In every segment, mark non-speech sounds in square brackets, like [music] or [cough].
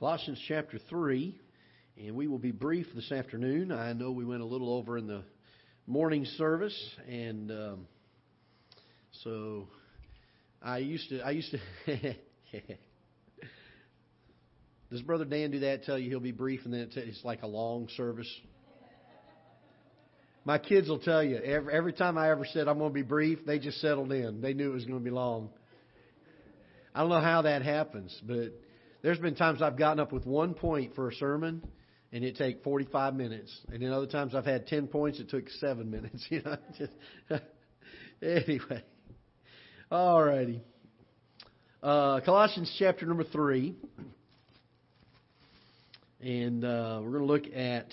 Colossians chapter 3, and we will be brief this afternoon. I know we went a little over in the morning service, and um, so I used to. I used to. [laughs] Does Brother Dan do that? Tell you he'll be brief, and then it's like a long service. My kids will tell you every, every time I ever said I'm going to be brief, they just settled in. They knew it was going to be long. I don't know how that happens, but there's been times I've gotten up with one point for a sermon, and it take 45 minutes, and then other times I've had 10 points, it took seven [laughs] minutes. You know, just [laughs] anyway. All righty. Uh, Colossians chapter number three, and uh, we're going to look at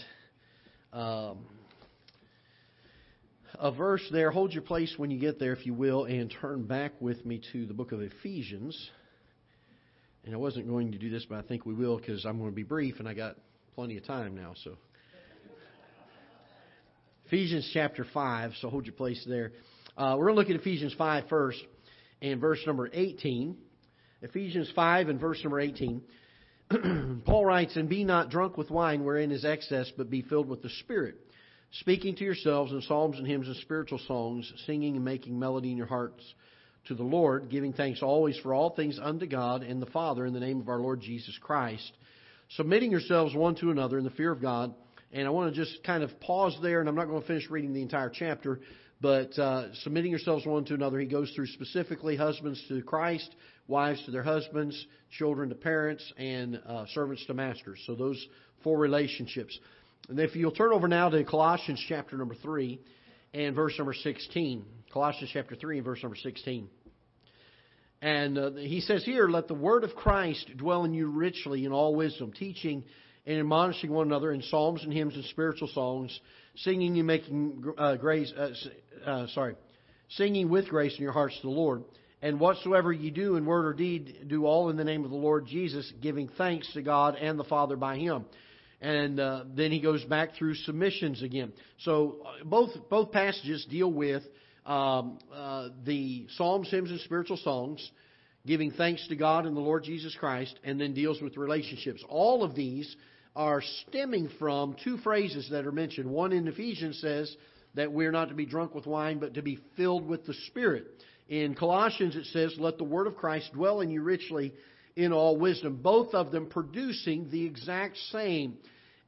um, a verse there. Hold your place when you get there, if you will, and turn back with me to the book of Ephesians. And I wasn't going to do this, but I think we will because I'm going to be brief and I got plenty of time now. So, Ephesians chapter 5, so hold your place there. Uh, we're going to look at Ephesians 5 first and verse number 18. Ephesians 5 and verse number 18. [clears throat] Paul writes, And be not drunk with wine wherein is excess, but be filled with the Spirit, speaking to yourselves in psalms and hymns and spiritual songs, singing and making melody in your hearts to the Lord, giving thanks always for all things unto God and the Father in the name of our Lord Jesus Christ, submitting yourselves one to another in the fear of God. And I want to just kind of pause there, and I'm not going to finish reading the entire chapter, but uh, submitting yourselves one to another, he goes through specifically husbands to Christ, wives to their husbands, children to parents, and uh, servants to masters. So those four relationships. And if you'll turn over now to Colossians chapter number 3 and verse number 16. Colossians chapter 3 and verse number 16. And uh, he says here, Let the word of Christ dwell in you richly in all wisdom, teaching and admonishing one another in psalms and hymns and spiritual songs, singing and making uh, grace, uh, uh, sorry, singing with grace in your hearts to the Lord. And whatsoever ye do in word or deed, do all in the name of the Lord Jesus, giving thanks to God and the Father by Him. And uh, then he goes back through submissions again. So uh, both both passages deal with um, uh, the psalms, hymns, and spiritual songs, giving thanks to God and the Lord Jesus Christ, and then deals with relationships. All of these are stemming from two phrases that are mentioned. One in Ephesians says that we're not to be drunk with wine, but to be filled with the Spirit. In Colossians, it says, Let the word of Christ dwell in you richly in all wisdom. Both of them producing the exact same.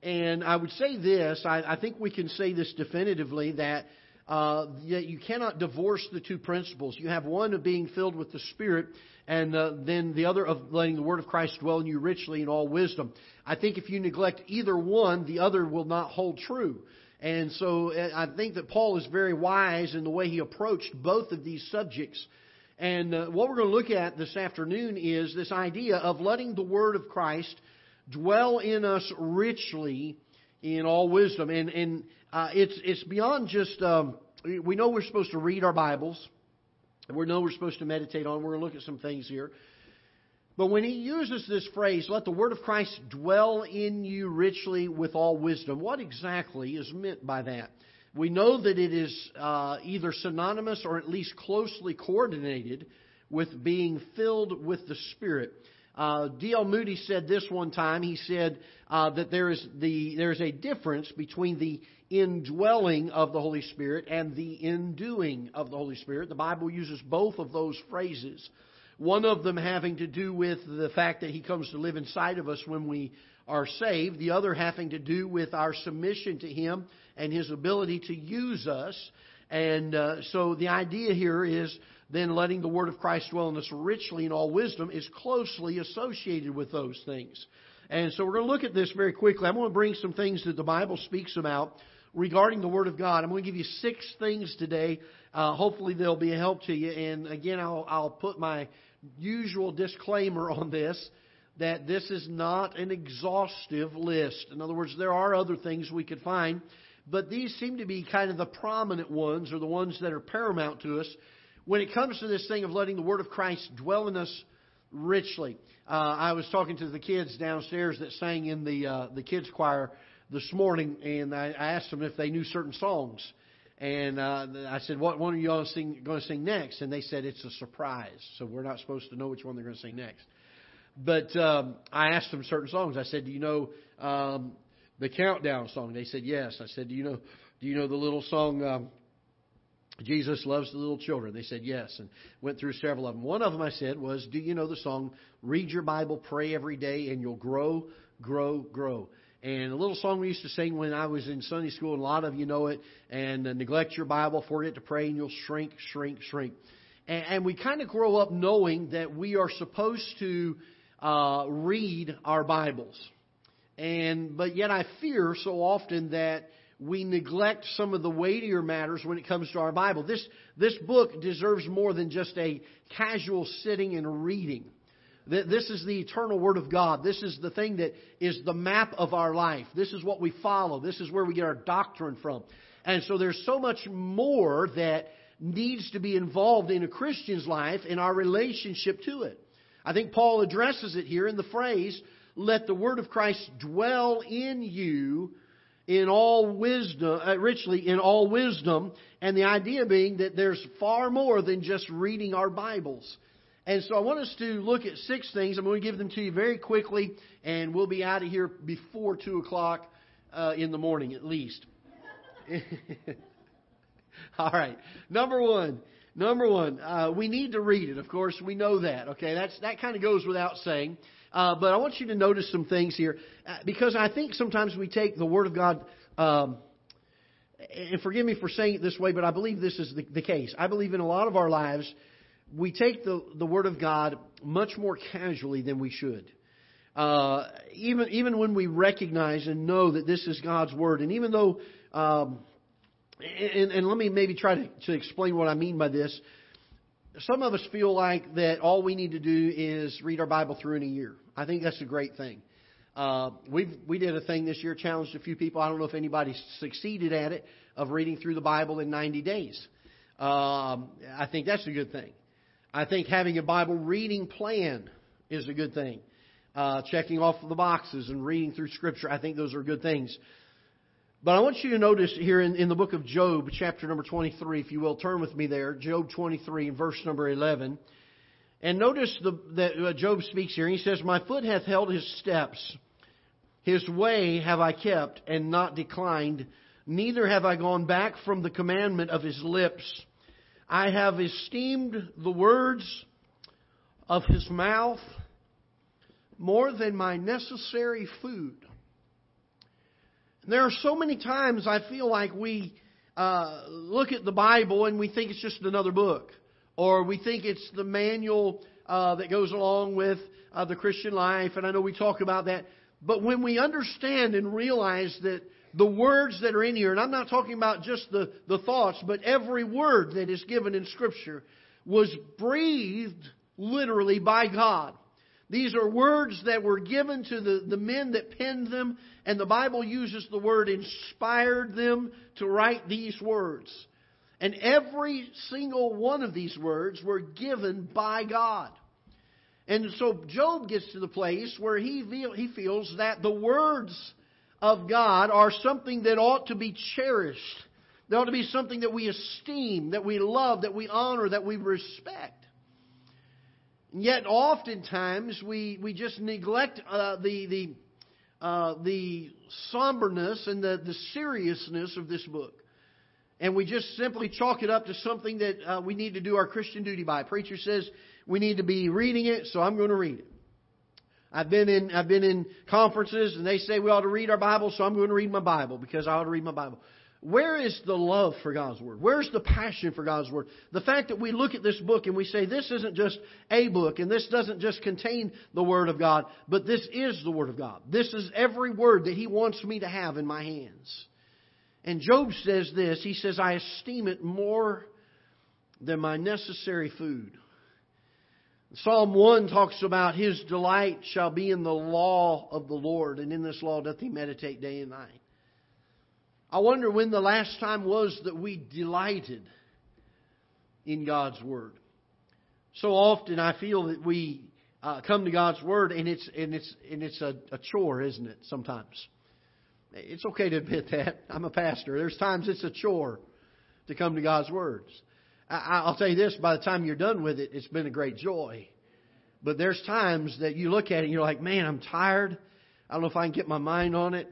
And I would say this I, I think we can say this definitively that uh, you cannot divorce the two principles. You have one of being filled with the Spirit, and uh, then the other of letting the Word of Christ dwell in you richly in all wisdom. I think if you neglect either one, the other will not hold true. And so uh, I think that Paul is very wise in the way he approached both of these subjects. And uh, what we're going to look at this afternoon is this idea of letting the Word of Christ dwell in us richly in all wisdom. And, and uh, it's, it's beyond just, um, we know we're supposed to read our Bibles. We know we're supposed to meditate on. We're going to look at some things here. But when he uses this phrase, let the word of Christ dwell in you richly with all wisdom, what exactly is meant by that? We know that it is uh, either synonymous or at least closely coordinated with being filled with the Spirit. Uh, D.L. Moody said this one time. He said uh, that there is the there is a difference between the indwelling of the Holy Spirit and the induing of the Holy Spirit. The Bible uses both of those phrases. One of them having to do with the fact that He comes to live inside of us when we are saved. The other having to do with our submission to Him and His ability to use us. And uh, so the idea here is then letting the word of Christ dwell in us richly in all wisdom is closely associated with those things. And so we're going to look at this very quickly. I'm going to bring some things that the Bible speaks about regarding the Word of God. I'm going to give you six things today. Uh, hopefully they'll be a help to you. And again, I'll, I'll put my usual disclaimer on this that this is not an exhaustive list. In other words, there are other things we could find, but these seem to be kind of the prominent ones or the ones that are paramount to us when it comes to this thing of letting the Word of Christ dwell in us richly. Uh, I was talking to the kids downstairs that sang in the uh, the kids choir this morning, and I, I asked them if they knew certain songs. And uh, I said, "What one are you all going to sing next?" And they said, "It's a surprise, so we're not supposed to know which one they're going to sing next." But um, I asked them certain songs. I said, "Do you know um, the countdown song?" They said, "Yes." I said, "Do you know Do you know the little song?" Um, Jesus loves the little children. They said yes, and went through several of them. One of them I said was, "Do you know the song? Read your Bible, pray every day, and you'll grow, grow, grow." And a little song we used to sing when I was in Sunday school, and a lot of you know it. And uh, neglect your Bible, forget to pray, and you'll shrink, shrink, shrink. And, and we kind of grow up knowing that we are supposed to uh, read our Bibles. And but yet I fear so often that we neglect some of the weightier matters when it comes to our Bible. This, this book deserves more than just a casual sitting and reading. This is the eternal Word of God. This is the thing that is the map of our life. This is what we follow. This is where we get our doctrine from. And so there's so much more that needs to be involved in a Christian's life in our relationship to it. I think Paul addresses it here in the phrase, let the Word of Christ dwell in you in all wisdom, uh, richly in all wisdom, and the idea being that there's far more than just reading our Bibles. And so I want us to look at six things. I'm going to give them to you very quickly, and we'll be out of here before 2 o'clock uh, in the morning at least. [laughs] All right. Number one. Number one. Uh, we need to read it. Of course, we know that. Okay, that's that kind of goes without saying. Uh, but I want you to notice some things here uh, because I think sometimes we take the Word of God. Um, and forgive me for saying it this way, but I believe this is the, the case. I believe in a lot of our lives, we take the, the Word of God much more casually than we should. Uh, even even when we recognize and know that this is God's Word, and even though, um, and, and let me maybe try to, to explain what I mean by this some of us feel like that all we need to do is read our Bible through in a year. I think that's a great thing. Uh, we we did a thing this year, challenged a few people. I don't know if anybody succeeded at it of reading through the Bible in 90 days. Um, I think that's a good thing. I think having a Bible reading plan is a good thing. Uh, checking off the boxes and reading through Scripture, I think those are good things. But I want you to notice here in, in the book of Job, chapter number 23, if you will, turn with me there, Job 23, verse number 11. And notice the, that uh, Job speaks here. He says, My foot hath held his steps. His way have I kept and not declined. Neither have I gone back from the commandment of his lips. I have esteemed the words of his mouth more than my necessary food. There are so many times I feel like we uh, look at the Bible and we think it's just another book, or we think it's the manual uh, that goes along with uh, the Christian life, and I know we talk about that. But when we understand and realize that the words that are in here, and I'm not talking about just the, the thoughts, but every word that is given in Scripture was breathed literally by God. These are words that were given to the, the men that penned them, and the Bible uses the word inspired them to write these words. And every single one of these words were given by God. And so Job gets to the place where he, he feels that the words of God are something that ought to be cherished. They ought to be something that we esteem, that we love, that we honor, that we respect. Yet, oftentimes, we, we just neglect uh, the, the, uh, the somberness and the, the seriousness of this book. And we just simply chalk it up to something that uh, we need to do our Christian duty by. Preacher says we need to be reading it, so I'm going to read it. I've been in I've been in conferences and they say we ought to read our Bible, so I'm going to read my Bible because I ought to read my Bible. Where is the love for God's Word? Where's the passion for God's Word? The fact that we look at this book and we say this isn't just a book and this doesn't just contain the Word of God, but this is the Word of God. This is every word that He wants me to have in my hands. And Job says this He says, I esteem it more than my necessary food. Psalm 1 talks about His delight shall be in the law of the Lord, and in this law doth He meditate day and night. I wonder when the last time was that we delighted in God's Word. So often I feel that we uh, come to God's Word and it's, and it's, and it's a, a chore, isn't it, sometimes? It's okay to admit that. [laughs] I'm a pastor. There's times it's a chore to come to God's words. I, will tell you this: by the time you're done with it, it's been a great joy. But there's times that you look at it and you're like, man, I'm tired. I don't know if I can get my mind on it.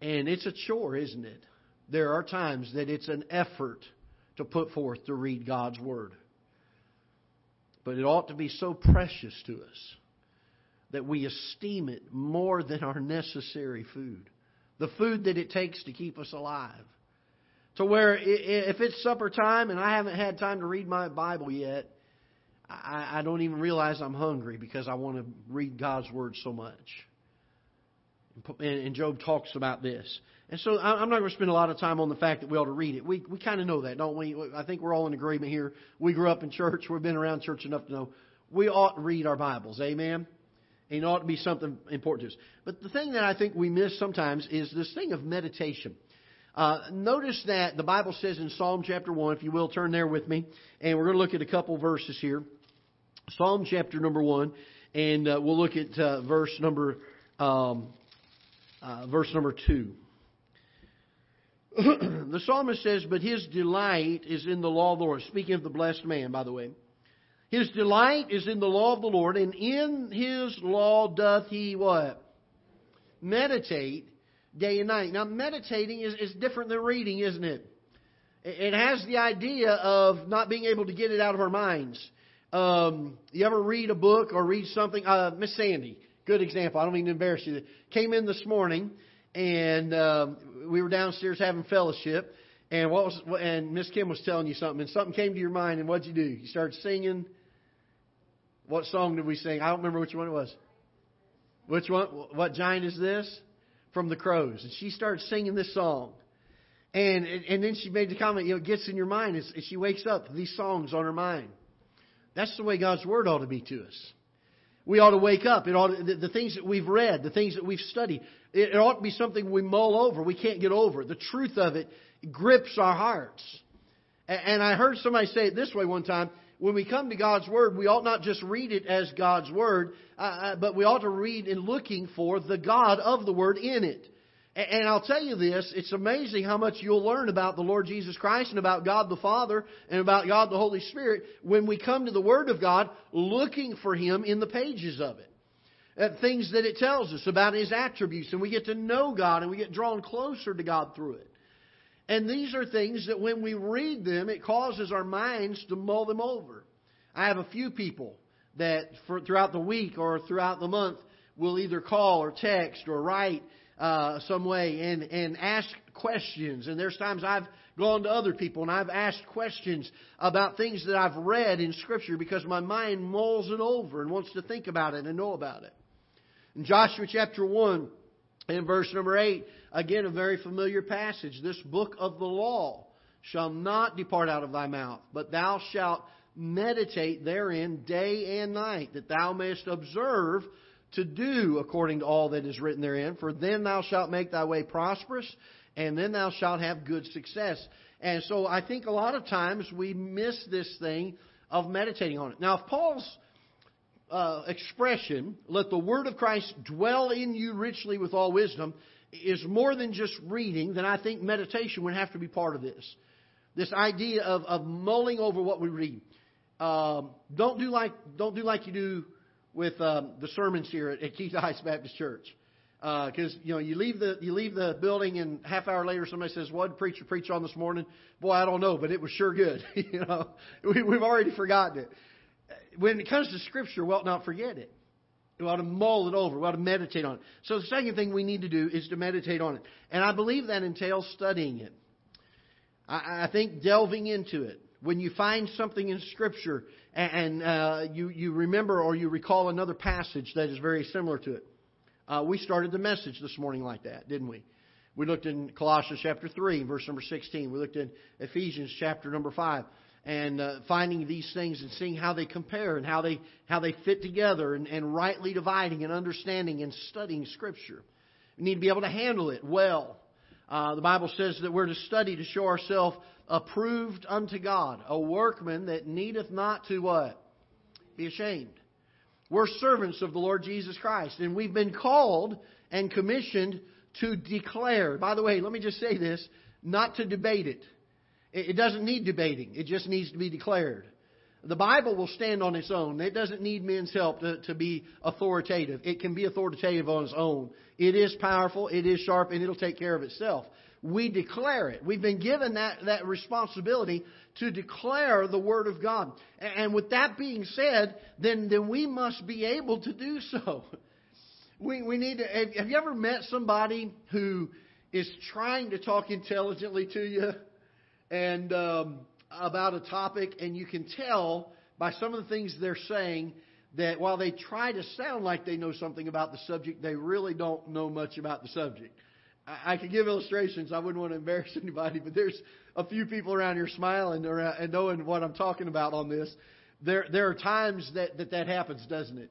And it's a chore, isn't it? There are times that it's an effort to put forth to read God's Word. But it ought to be so precious to us that we esteem it more than our necessary food. The food that it takes to keep us alive. To where if it's supper time and I haven't had time to read my Bible yet, I, don't even realize I'm hungry because I want to read God's Word so much. And Job talks about this. And so I'm not going to spend a lot of time on the fact that we ought to read it. We, we kind of know that, don't we? I think we're all in agreement here. We grew up in church. We've been around church enough to know we ought to read our Bibles. Amen? It ought to be something important to us. But the thing that I think we miss sometimes is this thing of meditation. Uh, notice that the Bible says in Psalm chapter 1, if you will, turn there with me, and we're going to look at a couple verses here. Psalm chapter number 1, and uh, we'll look at uh, verse number um, uh, verse number 2. [clears throat] the psalmist says, But his delight is in the law of the Lord. Speaking of the blessed man, by the way. His delight is in the law of the Lord, and in his law doth he what? Meditate day and night. Now, meditating is, is different than reading, isn't it? It has the idea of not being able to get it out of our minds. Um, you ever read a book or read something? Uh, Miss Sandy, good example. I don't mean to embarrass you. Came in this morning, and um, we were downstairs having fellowship, and what was and Miss Kim was telling you something, and something came to your mind, and what'd you do? You started singing. What song did we sing? I don't remember which one it was. Which one? What giant is this? From the Crows. And she started singing this song. And and then she made the comment, you know, it gets in your mind as, as she wakes up, these songs on her mind. That's the way God's Word ought to be to us. We ought to wake up. It ought to, the, the things that we've read, the things that we've studied, it, it ought to be something we mull over. We can't get over. The truth of it grips our hearts. And, and I heard somebody say it this way one time when we come to God's Word, we ought not just read it as God's Word, uh, uh, but we ought to read in looking for the God of the Word in it. And I'll tell you this, it's amazing how much you'll learn about the Lord Jesus Christ and about God the Father and about God the Holy Spirit when we come to the Word of God looking for Him in the pages of it. Uh, things that it tells us about His attributes, and we get to know God and we get drawn closer to God through it. And these are things that when we read them, it causes our minds to mull them over. I have a few people that for, throughout the week or throughout the month will either call or text or write uh, some way and, and ask questions. And there's times I've gone to other people and I've asked questions about things that I've read in Scripture because my mind mulls it over and wants to think about it and know about it. In Joshua chapter 1 and verse number 8, Again, a very familiar passage. This book of the law shall not depart out of thy mouth, but thou shalt meditate therein day and night, that thou mayest observe to do according to all that is written therein. For then thou shalt make thy way prosperous, and then thou shalt have good success. And so I think a lot of times we miss this thing of meditating on it. Now, if Paul's uh, expression, let the word of Christ dwell in you richly with all wisdom, is more than just reading, then I think meditation would have to be part of this. This idea of, of mulling over what we read. Um, don't do like don't do like you do with um, the sermons here at, at Ketha Heights Baptist Church, because uh, you know you leave the you leave the building and half hour later somebody says, "What preacher preach on this morning?" Boy, I don't know, but it was sure good. [laughs] you know, we, we've already forgotten it. When it comes to Scripture, well, not forget it. We ought to mull it over. We ought to meditate on it. So the second thing we need to do is to meditate on it. And I believe that entails studying it. I, I think delving into it. When you find something in Scripture and, uh, you, you remember or you recall another passage that is very similar to it. Uh, we started the message this morning like that, didn't we? We looked in Colossians chapter 3, verse number 16. We looked in Ephesians chapter number 5 and uh, finding these things and seeing how they compare and how they how they fit together and, and rightly dividing and understanding and studying Scripture. We need to be able to handle it well. Uh, the Bible says that we're to study to show ourselves approved unto God, a workman that needeth not to what? Be ashamed. We're servants of the Lord Jesus Christ, and we've been called and commissioned to declare. By the way, let me just say this not to debate it. It doesn't need debating. It just needs to be declared. The Bible will stand on its own. It doesn't need men's help to, to be authoritative. It can be authoritative on its own. It is powerful, it is sharp, and it'll take care of itself. We declare it. We've been given that, that responsibility to declare the Word of God. And with that being said, then, then we must be able to do [laughs] so. We, we need to. Have you ever met somebody who is trying to talk intelligently to you and um, about a topic, and you can tell by some of the things they're saying that while they try to sound like they know something about the subject, they really don't know much about the subject. I, could give illustrations. I wouldn't want to embarrass [laughs] anybody, but there's a few people around here smiling and knowing what I'm talking about on this. There, there are times that, that that happens, doesn't it?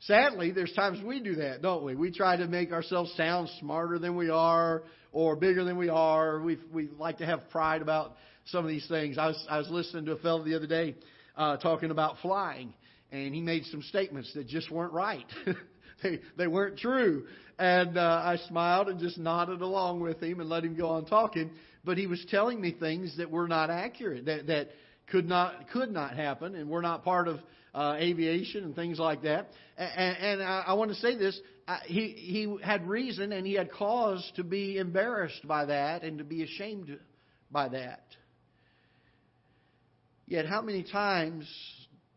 Sadly, there's times we do that, don't we? We try to make ourselves sound smarter than we are or bigger than we are. We we like to have pride about some of these things. I was I was listening to a fellow the other day uh, talking about flying, and he made some statements that just weren't right. [laughs] [laughs] they they weren't true, and uh, I smiled and just nodded along with him and let him go on talking. But he was telling me things that were not accurate, that that could not could not happen, and were not part of uh, aviation and things like that. And, and I, I want to say this: uh, he he had reason and he had cause to be embarrassed by that and to be ashamed by that. Yet, how many times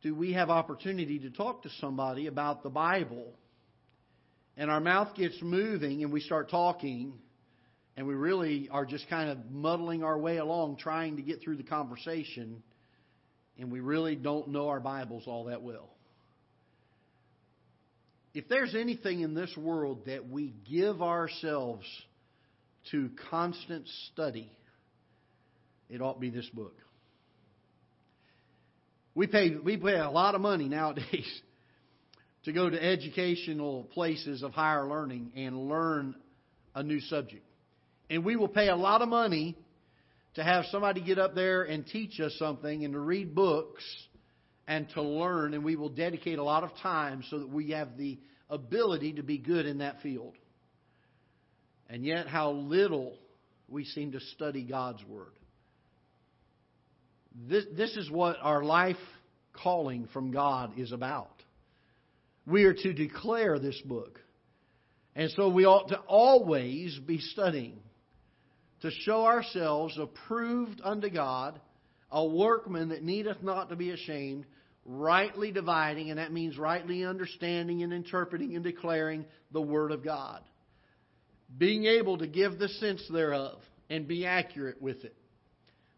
do we have opportunity to talk to somebody about the Bible, and our mouth gets moving and we start talking? And we really are just kind of muddling our way along, trying to get through the conversation and we really don't know our Bibles all that well. If there's anything in this world that we give ourselves to constant study, it ought to be this book. We pay, we pay a lot of money nowadays to go to educational places of higher learning and learn a new subject. And we will pay a lot of money to have somebody get up there and teach us something and to read books and to learn, and we will dedicate a lot of time so that we have the ability to be good in that field. And yet, how little we seem to study God's Word. This, this is what our life calling from God is about. We are to declare this book. And so we ought to always be studying to show ourselves approved unto God, a workman that needeth not to be ashamed, rightly dividing, and that means rightly understanding and interpreting and declaring the Word of God. Being able to give the sense thereof and be accurate with it.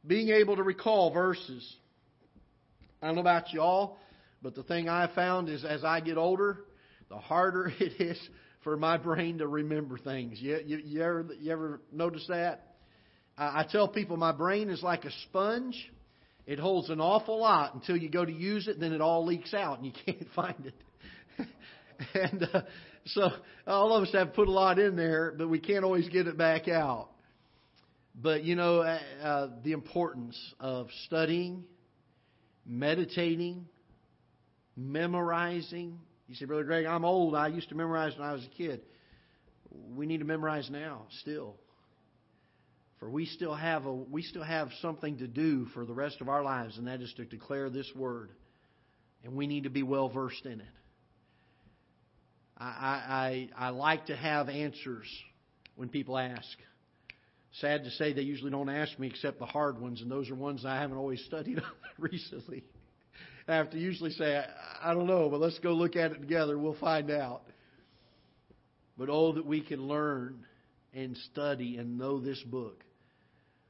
Being able to recall verses. I don't know about y'all, but the thing I found is as I get older, the harder [laughs] it is for my brain to remember things. You, you, you, ever, you ever notice that? I tell people my brain is like a sponge. It holds an awful lot until you go to use it, then it all leaks out and you [laughs] can't find it. [laughs] and uh, so all of us have put a lot in there, but we can't always get it back out. But you know uh, uh, the importance of studying, meditating, memorizing. You say, Brother Greg, I'm old. I used to memorize when I was a kid. We need to memorize now, still. For we still have a we still have something to do for the rest of our lives, and that is to declare this word. And we need to be well versed in it. I, I, I like to have answers when people ask. Sad to say, they usually don't ask me except the hard ones, and those are ones I haven't always studied [laughs] recently. I have to usually say, I, don't know, but let's go look at it together. We'll find out. But oh, that we can learn and study and know this book.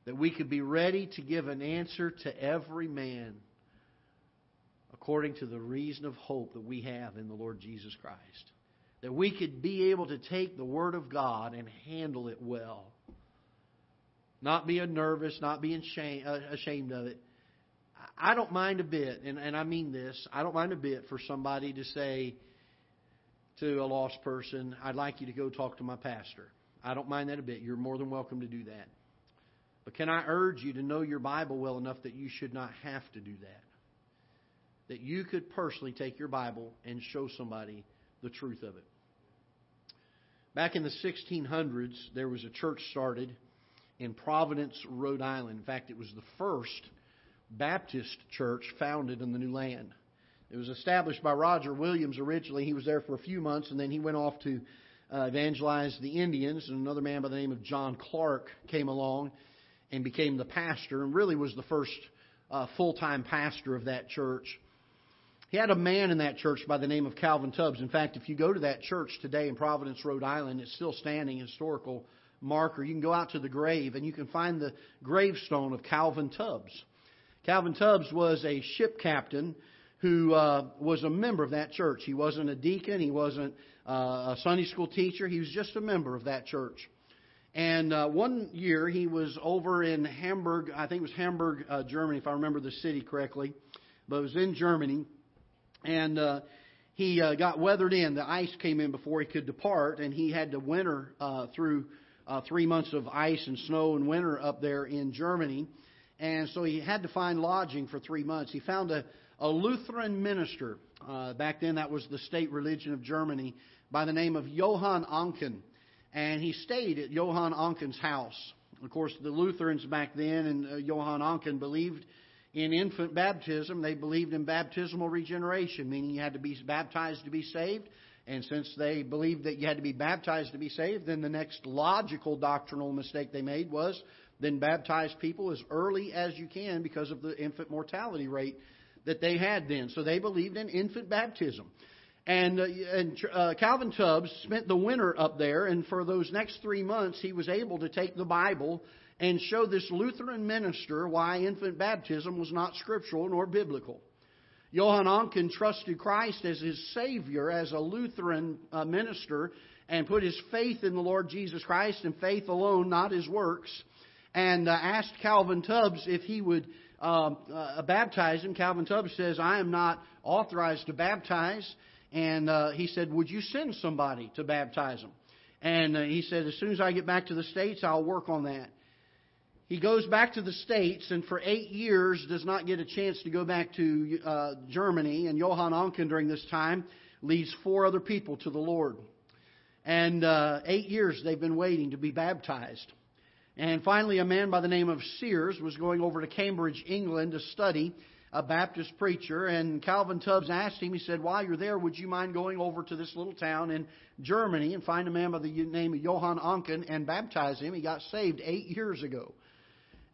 That we could be ready to give an answer to every man according to the reason of hope that we have in the Lord Jesus Christ. That we could be able to take the Word of God and handle it well. Not being nervous, not being uh, ashamed of it. I don't mind a bit, and, and I mean this, I don't mind a bit for somebody to say to a lost person, I'd like you to go talk to my pastor. I don't mind that a bit. You're more than welcome to do that. But can I urge you to know your Bible well enough that you should not have to do that? That you could personally take your Bible and show somebody the truth of it. Back in the 1600s, there was a church started in Providence, Rhode Island. In fact, it was the first Baptist church founded in the new land. It was established by Roger Williams originally. He was there for a few months, and then he went off to uh, evangelize the Indians. And another man by the name of John Clark came along and became the pastor, and really was the first uh, full time pastor of that church. He had a man in that church by the name of Calvin Tubbs. In fact, if you go to that church today in Providence, Rhode Island, it's still standing, historical marker. You can go out to the grave and you can find the gravestone of Calvin Tubbs. Calvin Tubbs was a ship captain who uh, was a member of that church. He wasn't a deacon, he wasn't uh, a Sunday school teacher, he was just a member of that church. And uh, one year he was over in Hamburg, I think it was Hamburg, uh, Germany, if I remember the city correctly, but it was in Germany. And uh, he uh, got weathered in. The ice came in before he could depart, and he had to winter uh, through uh, three months of ice and snow and winter up there in Germany. And so he had to find lodging for three months. He found a, a Lutheran minister. Uh, back then, that was the state religion of Germany by the name of Johann Oncken. And he stayed at Johann Oncken's house. Of course, the Lutherans back then and uh, Johann Oncken believed in infant baptism. They believed in baptismal regeneration, meaning you had to be baptized to be saved. And since they believed that you had to be baptized to be saved, then the next logical doctrinal mistake they made was then baptize people as early as you can because of the infant mortality rate that they had then. So they believed in infant baptism. And, uh, and uh, Calvin Tubbs spent the winter up there, and for those next three months, he was able to take the Bible and show this Lutheran minister why infant baptism was not scriptural nor biblical. Johann Oncken trusted Christ as his Savior as a Lutheran uh, minister and put his faith in the Lord Jesus Christ and faith alone, not his works, and uh, asked Calvin Tubbs if he would um, uh, baptize him. Calvin Tubbs says, I am not authorized to baptize. And uh, he said, Would you send somebody to baptize him? And uh, he said, As soon as I get back to the States, I'll work on that. He goes back to the States and for eight years does not get a chance to go back to uh, Germany. And Johann Oncken during this time leads four other people to the Lord. And uh, eight years they've been waiting to be baptized. And finally, a man by the name of Sears was going over to Cambridge, England to study a Baptist preacher. And Calvin Tubbs asked him, he said, While you're there, would you mind going over to this little town in Germany and find a man by the name of Johann Oncken and baptize him? He got saved eight years ago.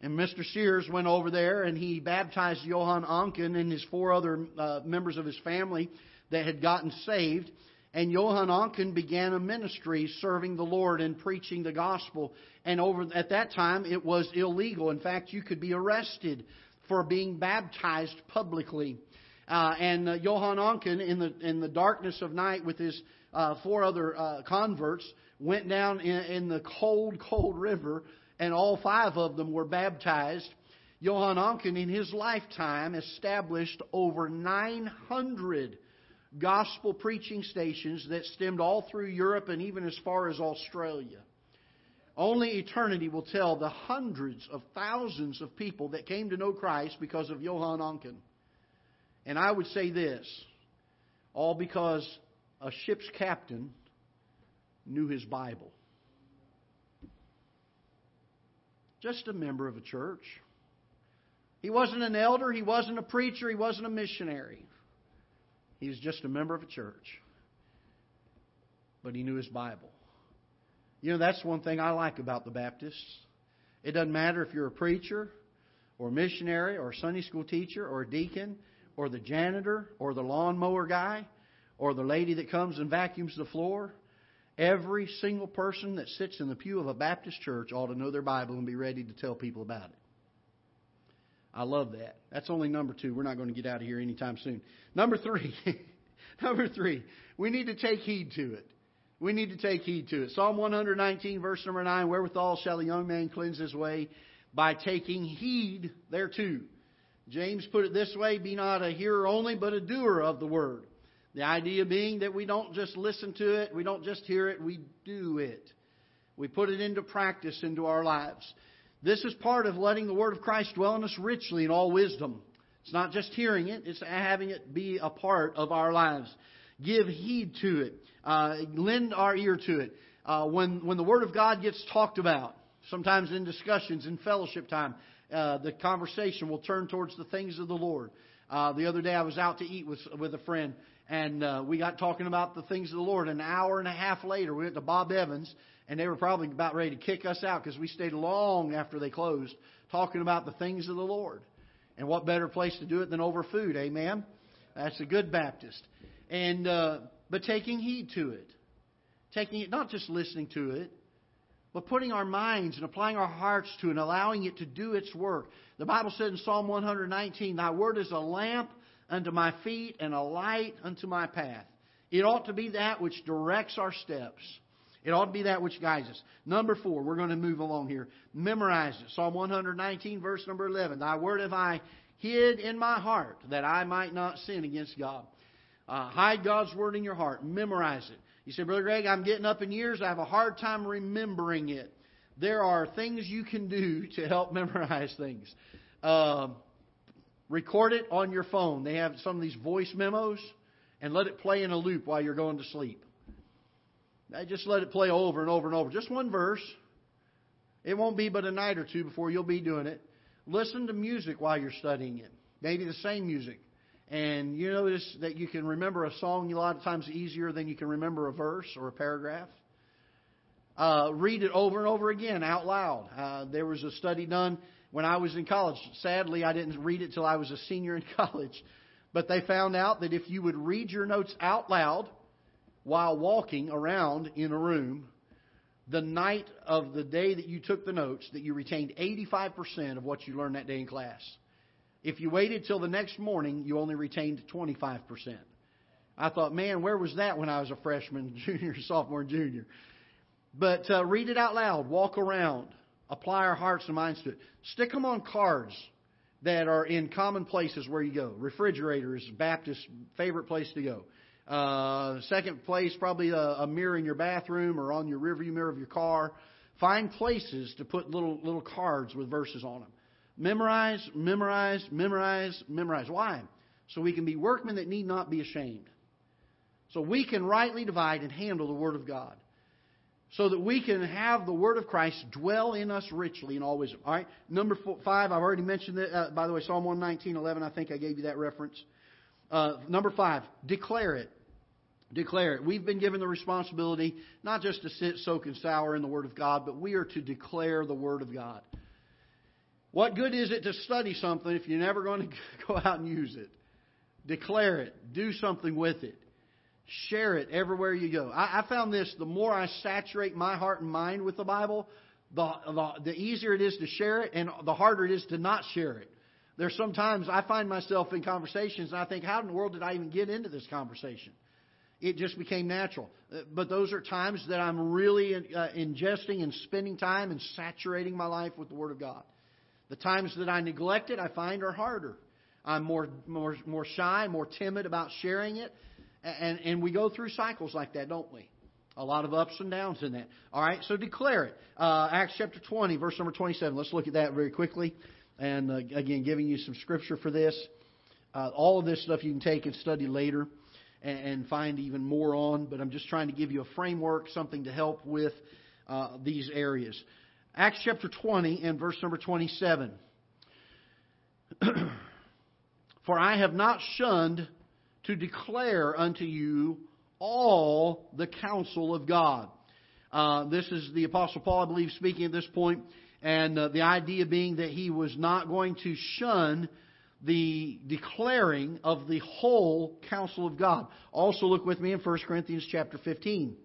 And Mr. Sears went over there and he baptized Johann Oncken and his four other uh, members of his family that had gotten saved. And Johann Oncken began a ministry serving the Lord and preaching the gospel. And over at that time, it was illegal. In fact, you could be arrested for being baptized publicly. Uh, and uh, Johann Oncken, in the in the darkness of night, with his uh, four other uh, converts, went down in, in the cold, cold river and all five of them were baptized. Johann Oncken, in his lifetime, established over 900 gospel preaching stations that stemmed all through Europe and even as far as Australia. Only eternity will tell the hundreds of thousands of people that came to know Christ because of Johann Oncken. And I would say this all because a ship's captain knew his Bible. just a member of a church. He wasn't an elder, he wasn't a preacher, he wasn't a missionary. He was just a member of a church. But he knew his Bible. You know, that's one thing I like about the Baptists. It doesn't matter if you're a preacher, or a missionary, or a Sunday school teacher, or a deacon, or the janitor, or the lawnmower guy, or the lady that comes and vacuums the floor. Every single person that sits in the pew of a Baptist church ought to know their Bible and be ready to tell people about it. I love that. That's only number two. We're not going to get out of here anytime soon. Number three. [laughs] number three. We need to take heed to it. We need to take heed to it. Psalm 119, verse number 9 Wherewithal shall a young man cleanse his way? By taking heed thereto. James put it this way Be not a hearer only, but a doer of the word. The idea being that we don't just listen to it, we don't just hear it, we do it. We put it into practice into our lives. This is part of letting the Word of Christ dwell in us richly in all wisdom. It's not just hearing it, it's having it be a part of our lives. Give heed to it. Uh, lend our ear to it. Uh, when, when the Word of God gets talked about, sometimes in discussions, in fellowship time, uh, the conversation will turn towards the things of the Lord. Uh, the other day I was out to eat with with a friend, and uh, we got talking about the things of the Lord. An hour and a half later, we went to Bob Evans, and they were probably about ready to kick us out because we stayed long after they closed talking about the things of the Lord. And what better place to do it than over food? Amen. That's a good Baptist. And uh, but taking heed to it, taking it, not just listening to it, but putting our minds and applying our hearts to it and allowing it to do its work. The Bible said in Psalm 119, Thy word is a lamp unto my feet and a light unto my path. It ought to be that which directs our steps. It ought to be that which guides us. Number four, we're going to move along here. Memorize it. Psalm 119, verse number 11. Thy word have I hid in my heart that I might not sin against God. Uh, hide God's word in your heart. Memorize it. You say, Brother Greg, I'm getting up in years. I have a hard time remembering it. There are things you can do to help [laughs] memorize things. Uh, record it on your phone. They have some of these voice memos, and let it play in a loop while you're going to sleep. I just let it play over and over and over. Just one verse. It won't be but a night or two before you'll be doing it. Listen to music while you're studying it. Maybe the same music. And you notice that you can remember a song a lot of times easier than you can remember a verse or a paragraph. Uh, read it over and over again out loud. Uh, there was a study done when I was in college. Sadly, I didn't read it till I was a senior in [laughs] college. But they found out that if you would read your notes out loud while walking around in a room, the night of the day that you took the notes, that you retained 85% of what you learned that day in class. If you waited till the next morning, you only retained 25%. I thought, man, where was that when I was a freshman, [laughs] junior, sophomore, junior? But uh, read it out loud, walk around, apply our hearts and minds to it. Stick them on cards that are in common places where you go. Refrigerator is Baptist favorite place to go. Uh, second place, probably a, a mirror in your bathroom or on your rearview mirror of your car. Find places to put little little cards with verses on them. Memorize, memorize, memorize, memorize. Why? So we can be workmen that need not be ashamed. So we can rightly divide and handle the Word of God. So that we can have the Word of Christ dwell in us richly all wisdom. All right, number four, five, I've already mentioned that. Uh, by the way, Psalm 119, 11, I think I gave you that reference. Uh, number five, declare it. Declare it. We've been given the responsibility not just to sit, soak, and sour in the Word of God, but we are to declare the Word of God. What good is it to study something if you're never going to [laughs] go out and use it? Declare it. Do something with it. Share it everywhere you go. I, I found this the more I saturate my heart and mind with the Bible, the, the, the easier it is to share it and the harder it is to not share it. There's sometimes I find myself in conversations and I think, how in the world did I even get into this conversation? It just became natural. Uh, but those are times that I'm really uh, ingesting and spending time and saturating my life with the Word of God. The times that I neglect it, I find are harder. I'm more, more, more shy, more timid about sharing it. And, and we go through cycles like that, don't we? A lot of ups and downs in that. All right, so declare it. Uh, Acts chapter 20, verse number 27. Let's look at that very quickly and uh, again, giving you some scripture for this. Uh, all of this stuff you can take and study later and, and, find even more on, but I'm just trying to give you a framework, something to help with uh, these areas. Acts chapter 20 and verse number 27. [clears throat] For I have not shunned to declare unto you all the counsel of God. Uh, this is the Apostle Paul, I believe, speaking at this point. And uh, the idea being that he was not going to shun the declaring of the whole counsel of God. Also look with me in 1 Corinthians chapter 15.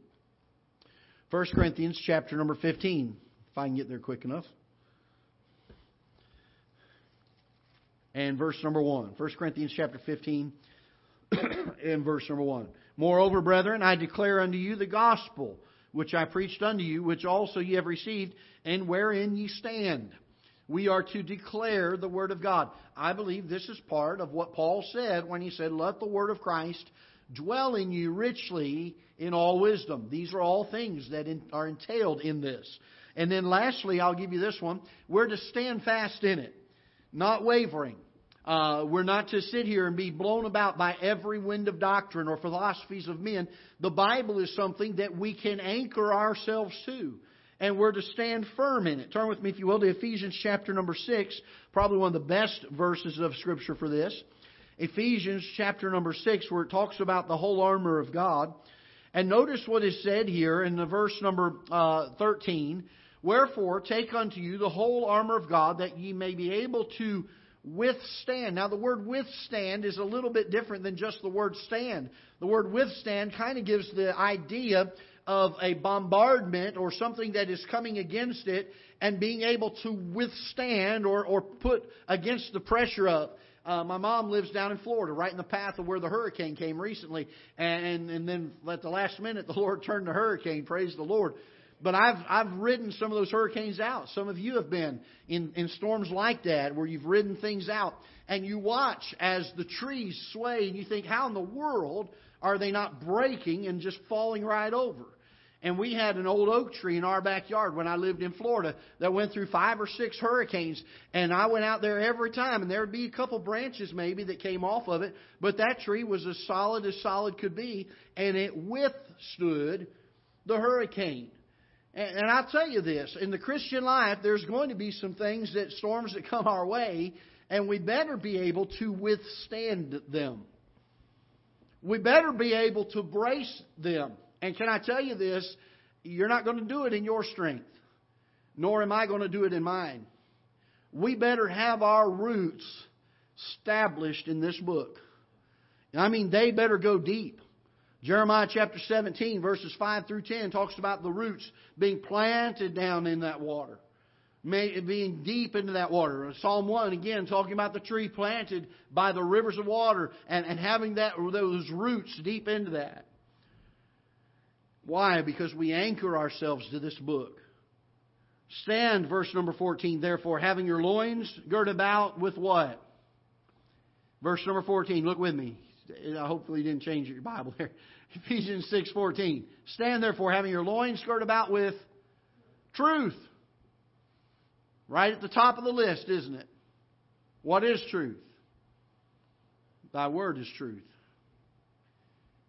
1 Corinthians chapter number 15, if I can get there quick enough. And verse number 1. 1 Corinthians chapter 15 [coughs] and verse number 1. Moreover, brethren, I declare unto you the gospel which I preached unto you, which also ye have received, and wherein ye stand. We are to declare the Word of God. I believe this is part of what Paul said when he said, Let the Word of Christ dwell in you richly in all wisdom. These are all things that are entailed in this. And then lastly, I'll give you this one. We're to stand fast in it, not wavering. Uh, we're not to sit here and be blown about by every wind of doctrine or philosophies of men. The Bible is something that we can anchor ourselves to. and we're to stand firm in it. Turn with me, if you will, to Ephesians chapter number 6, probably one of the best verses of Scripture for this. Ephesians chapter number 6, where it talks about the whole armor of God. And notice what is said here in the verse number uh, 13. Wherefore, take unto you the whole armor of God, that ye may be able to withstand. Now, the word withstand is a little bit different than just the word stand. The word withstand kind of gives the idea of a bombardment or something that is coming against it and being able to withstand or, or put against the pressure of. Uh, my mom lives down in Florida, right in the path of where the hurricane came recently, and and then at the last minute, the [laughs] Lord turned the hurricane. Praise the Lord! But I've I've ridden some of those hurricanes out. Some of you have been in in storms like that, where you've ridden things out, and you watch as the trees sway, and you think, how in the world are they not breaking and just falling right over? And we had an old oak tree in our backyard when I lived in Florida that went through five or six hurricanes. And I went out there every time, and there would be a couple branches maybe that came off of it. But that tree was as solid as solid could be, and it withstood the hurricane. And, and I'll tell you this in the Christian life, there's going to be some things that storms that come our way, and we better be able to withstand them. We better be able to brace them. And can I tell you this? You're not going to do it in your strength, nor am I going to do it in mine. We better have our roots established in this book. I mean, they better go deep. Jeremiah chapter 17, verses 5 through 10, talks about the roots being planted down in that water, being deep into that water. Uh, Psalm 1, again, talking about the tree planted by the rivers of water and, and having that, those roots deep into that. Why? Because we anchor ourselves to this book. Stand, verse number 14, therefore, having your loins girt about with what? Verse number 14, look with me. Hopefully you didn't change your Bible there. [laughs] Ephesians 6:14. Stand therefore having your loins girt about with truth. Right at the top of the list, isn't it? What is truth? Thy word is truth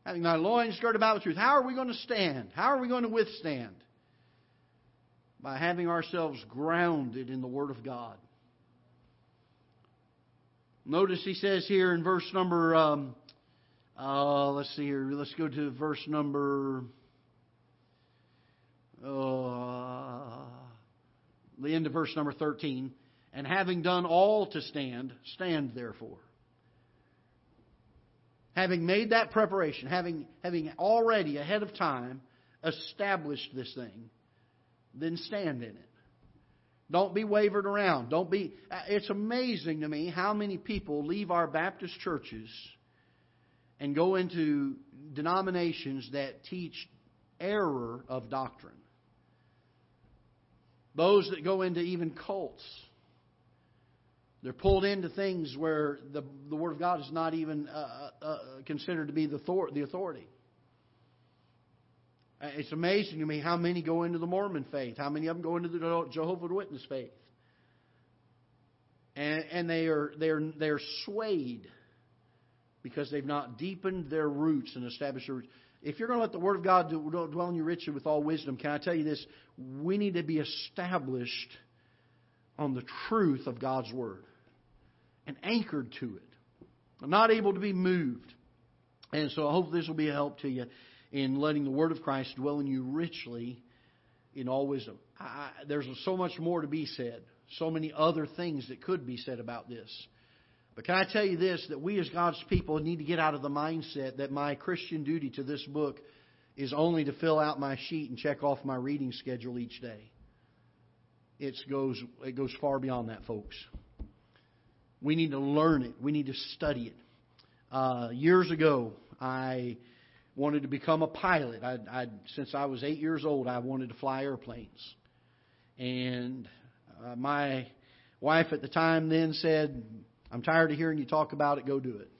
having thy loins girt about with truth. How are we going to stand? How are we going to withstand? By having ourselves grounded in the Word of God. Notice he says here in verse number, um, uh, let's see here, let's go to verse number, uh, the end of verse number 13. And having done all to stand, stand therefore having made that preparation, having, having already ahead of time established this thing, then stand in it. Don't be wavered around. Don't be. Uh, it's amazing to me how many people leave our Baptist churches and go into denominations that teach error of doctrine. Those that go into even cults they're pulled into things where the, the Word of God is not even uh, uh, uh considered to be the, the authority. Uh, it's amazing to me how many go into the Mormon faith, how many of them go into the Jehovah's Witness faith, and, and they are they are they are swayed because they've not deepened their roots and established their roots. If you're going to let the Word of God dwell in you richly with all wisdom, can I tell you this? We need to be established on the truth of God's Word and anchored to it. I'm not able to be moved. And so I hope this will be a help to you in letting the Word of Christ dwell in you richly in all wisdom. I, there's so much more to be said, so many other things that could be said about this. But can I tell you this that we as God's people need to get out of the mindset that my Christian duty to this book is only to fill out my sheet and check off my reading schedule each day. It goes, it goes far beyond that, folks. We need to learn it. We need to study it. Uh, years ago, I wanted to become a pilot. I, I, since I was eight years old, I wanted to fly airplanes. And uh, my wife at the time then said, I'm tired of hearing you talk about it, go do it.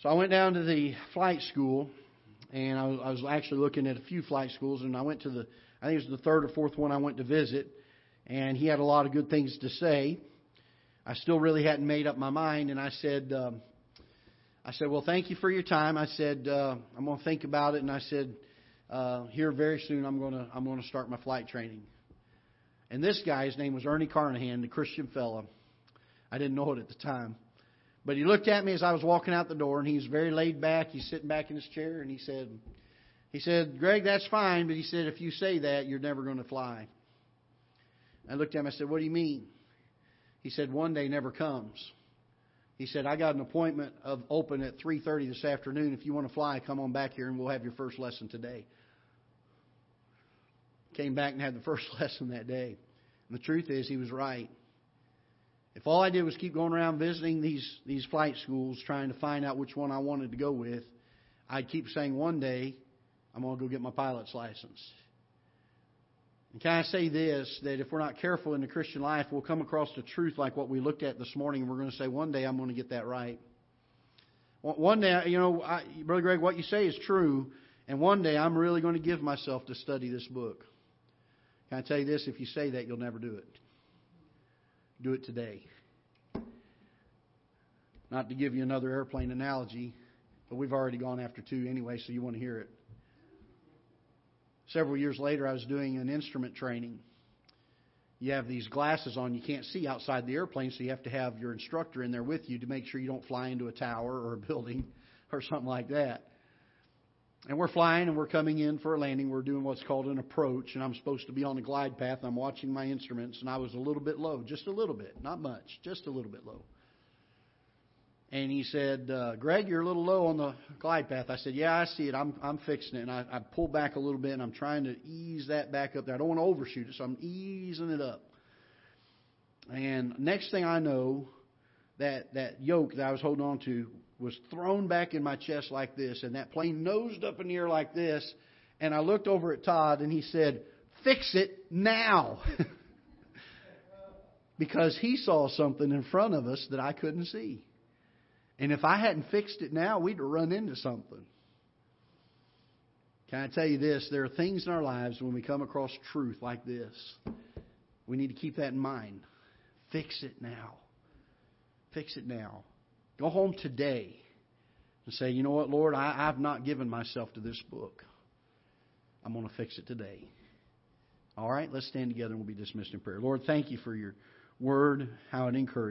So I went down to the flight school, and I was, I was actually looking at a few flight schools, and I went to the, I think it was the third or fourth one I went to visit, and he had a lot of good things to say. I still really hadn't made up my mind, and I said, um, I said, well, thank you for your time. I said, uh, I'm going to think about it, and I said, uh, here very soon I'm going to I'm going to start my flight training. And this guy, his name was Ernie Carnahan, the Christian fellow. I didn't know it at the time. But he looked at me as I was walking out the door, and he was very laid back. He's sitting back in his chair, and he said, "He said, Greg, that's fine, but he said if you say that, you're never going to fly." I looked at him. I said, "What do you mean?" He said, "One day never comes." He said, "I got an appointment of open at 3:30 this afternoon. If you want to fly, come on back here, and we'll have your first lesson today." Came back and had the first [laughs] lesson that day. And the truth is, he was right. If all I did was keep going around visiting these, these flight schools trying to find out which one I wanted to go with, I'd keep saying one day I'm going to go get my pilot's license. And can I say this that if we're not careful in the Christian life, we'll come across the truth like what we looked at this morning, and we're going to say, one day I'm going to get that right. One day, you know, I, Brother Greg, what you say is true, and one day I'm really going to give myself to study this book. Can I tell you this? If you say that, you'll never do it. Do it today. Not to give you another airplane analogy, but we've already gone after two anyway, so you want to hear it. Several years later, I was doing an instrument training. You have these glasses on, you can't see outside the airplane, so you have to have your instructor in there with you to make sure you don't fly into a tower or a [laughs] building or something like that. And we're flying and we're coming in for a landing. We're doing what's called an approach, and I'm supposed to be on the glide path. I'm watching my instruments, and I was a little bit low, just a little bit, not much, just a little bit low. And he said, uh, "Greg, you're a little low on the glide path." I said, "Yeah, I see it. I'm I'm fixing it." And I, I pull back a little bit, and I'm trying to ease that back up there. I don't want to overshoot it, so I'm easing it up. And next thing I know, that that yoke that I was holding on to was thrown back in my chest like this, and that plane nosed up in the air like this. And I looked over at Todd, and he said, Fix it now. [laughs] because he saw something in front of us that I couldn't see. And if I hadn't fixed it now, we'd have run into something. Can I tell you this? There are things in our lives when we come across truth like this, we need to keep that in mind. Fix it now. Fix it now. Go home today and say, you know what, Lord, I, I've not given myself to this book. I'm going to fix it today. All right, let's stand together and we'll be dismissed in prayer. Lord, thank you for your word, how it encourages.